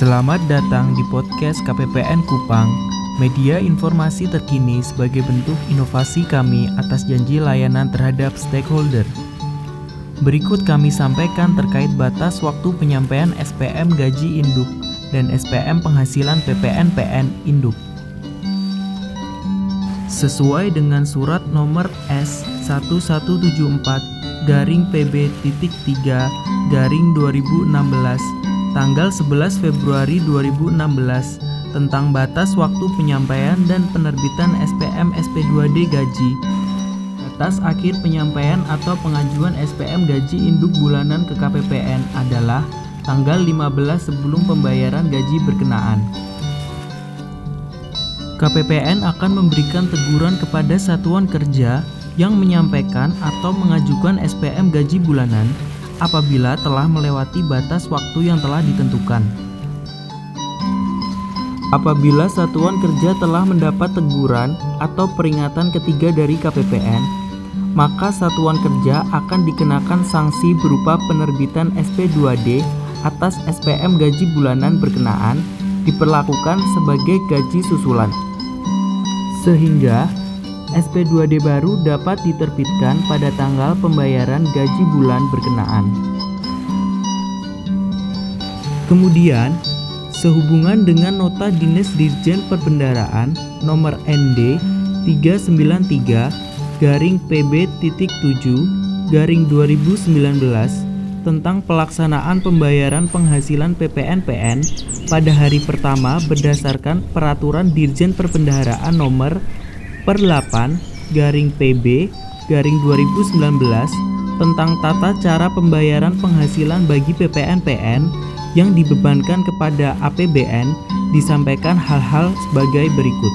Selamat datang di podcast KPPN Kupang, media informasi terkini sebagai bentuk inovasi kami atas janji layanan terhadap stakeholder. Berikut kami sampaikan terkait batas waktu penyampaian SPM gaji induk dan SPM penghasilan PPN-PN induk. Sesuai dengan surat nomor S1174 garing PB titik 3 garing 2016 tanggal 11 Februari 2016 tentang batas waktu penyampaian dan penerbitan SPM SP2D gaji. Batas akhir penyampaian atau pengajuan SPM gaji induk bulanan ke KPPN adalah tanggal 15 sebelum pembayaran gaji berkenaan. KPPN akan memberikan teguran kepada satuan kerja yang menyampaikan atau mengajukan SPM gaji bulanan apabila telah melewati batas waktu yang telah ditentukan. Apabila satuan kerja telah mendapat teguran atau peringatan ketiga dari KPPN, maka satuan kerja akan dikenakan sanksi berupa penerbitan SP2D atas SPM gaji bulanan berkenaan diperlakukan sebagai gaji susulan. Sehingga SP2D baru dapat diterbitkan pada tanggal pembayaran gaji bulan berkenaan. Kemudian, sehubungan dengan nota Dinas Dirjen Perbendaraan nomor ND 393 garing PB titik 7 garing 2019 tentang pelaksanaan pembayaran penghasilan PPN-PN pada hari pertama berdasarkan peraturan Dirjen Perbendaharaan nomor per 8 garing PB garing 2019 tentang tata cara pembayaran penghasilan bagi PPN-PN yang dibebankan kepada APBN disampaikan hal-hal sebagai berikut.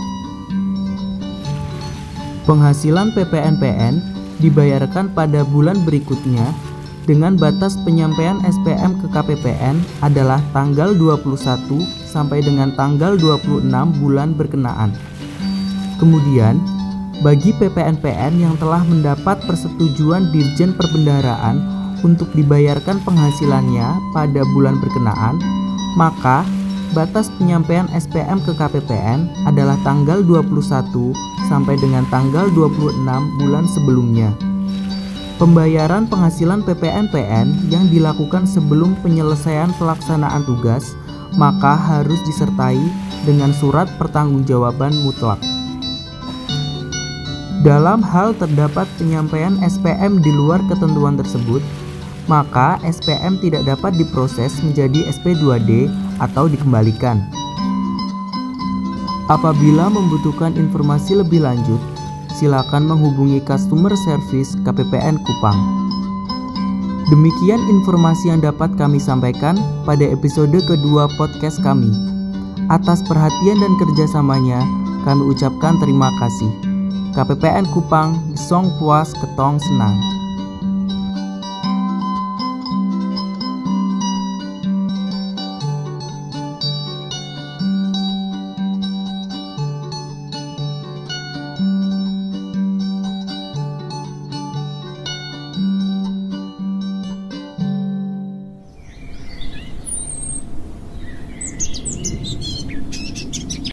Penghasilan PPNPN dibayarkan pada bulan berikutnya dengan batas penyampaian SPM ke KPPN adalah tanggal 21 sampai dengan tanggal 26 bulan berkenaan. Kemudian, bagi PPNPN yang telah mendapat persetujuan Dirjen Perbendaharaan untuk dibayarkan penghasilannya pada bulan berkenaan, maka batas penyampaian SPM ke KPPN adalah tanggal 21 sampai dengan tanggal 26 bulan sebelumnya. Pembayaran penghasilan PPN-PN yang dilakukan sebelum penyelesaian pelaksanaan tugas maka harus disertai dengan surat pertanggungjawaban mutlak. Dalam hal terdapat penyampaian SPM di luar ketentuan tersebut, maka SPM tidak dapat diproses menjadi SP2D atau dikembalikan. Apabila membutuhkan informasi lebih lanjut, silakan menghubungi customer service KPPN Kupang. Demikian informasi yang dapat kami sampaikan pada episode kedua podcast kami. Atas perhatian dan kerjasamanya, kami ucapkan terima kasih. KPPN Kupang, Song Puas Ketong Senang.